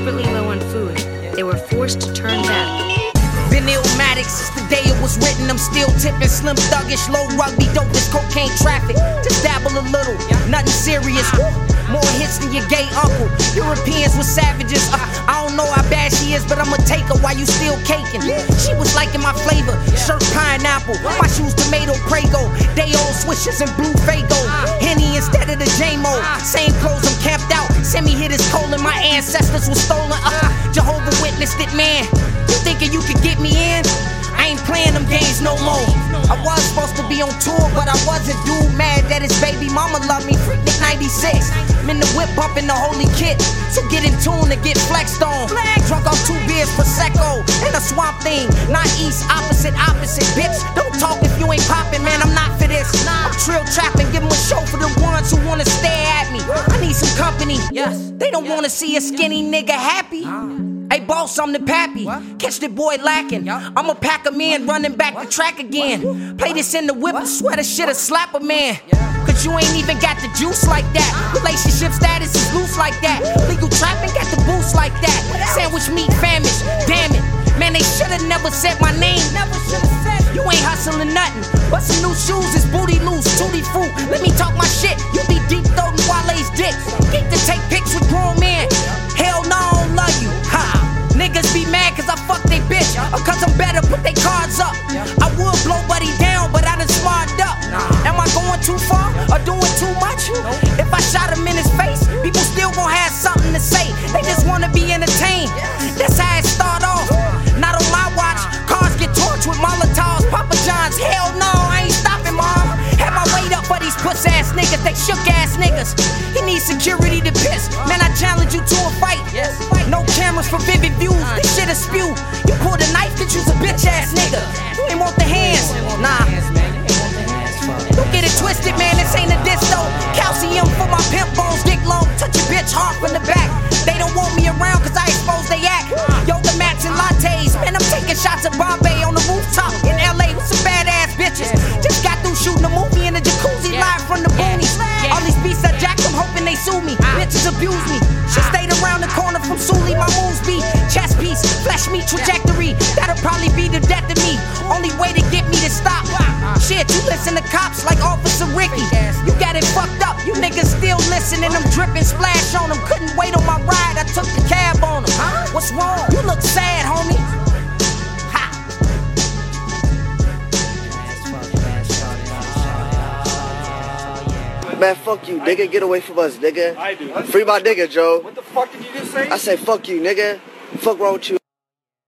desperately low on food. They were forced to turn back. Been illmatic since the day it was written. I'm still tipping slim thuggish, low rugby, dope as cocaine traffic. Just dabble a little, nothing serious. More hits than your gay uncle. Europeans were savages. Uh, I don't know how bad she is, but I'ma take her while you still caking. She was liking my flavor. Shirt pineapple, my shoes tomato Prego. Day old swishers and blue Faygo. Henny instead of the J-Mo. Same clothes. Semi hit his colon, my ancestors were stolen. Uh, Jehovah witnessed it, man. You thinking you could get me in? I ain't playing them games no more. I was supposed to be on tour, but I wasn't. Dude mad that his baby mama loved me. Freaknik 96. I'm in the whip bumping the holy kit. So get in tune and get flexed on. Drunk off two beers, Prosecco, and a swamp thing. Not east, opposite, opposite. Bitch, don't talk if you ain't popping, man. I'm not for this. I'm trill trapping, company. Yes. They don't wanna see a skinny nigga happy. Hey, boss, I'm the pappy. Catch the boy lacking. I'ma pack him in, running back the track again. Play this in the whip, I swear this shit'll slap a man. Cause you ain't even got the juice like that. Relationship status is loose like that. Legal trapping got the boost like that. Sandwich meat famished, damn it. Man, they should've never said my name. Never said You ain't hustling nothing. But some new shoes is booty loose, tutti fruit. Let me talk niggas, they shook ass niggas. He needs security to piss. Man, I challenge you to a fight. No cameras for vivid views. This shit is spew. You pull the knife, get you's a bitch ass nigga. You ain't want the hands. Nah. Don't get it twisted, man. This ain't a disto. Calcium me. She stayed around the corner from Sully. My moves be chess piece, flash me trajectory. That'll probably be the death of me. Only way to get me to stop. Shit, you listen to cops like Officer Ricky. You got it fucked up. You niggas still listening. I'm dripping splash on them. Couldn't wait on my ride. I took the cab on them. What's wrong? You look sad, Man, fuck you, nigga. Get away from us, nigga. I do. Free my nigga, Joe. What the fuck did you just say? I say fuck you, nigga. Fuck wrong with you.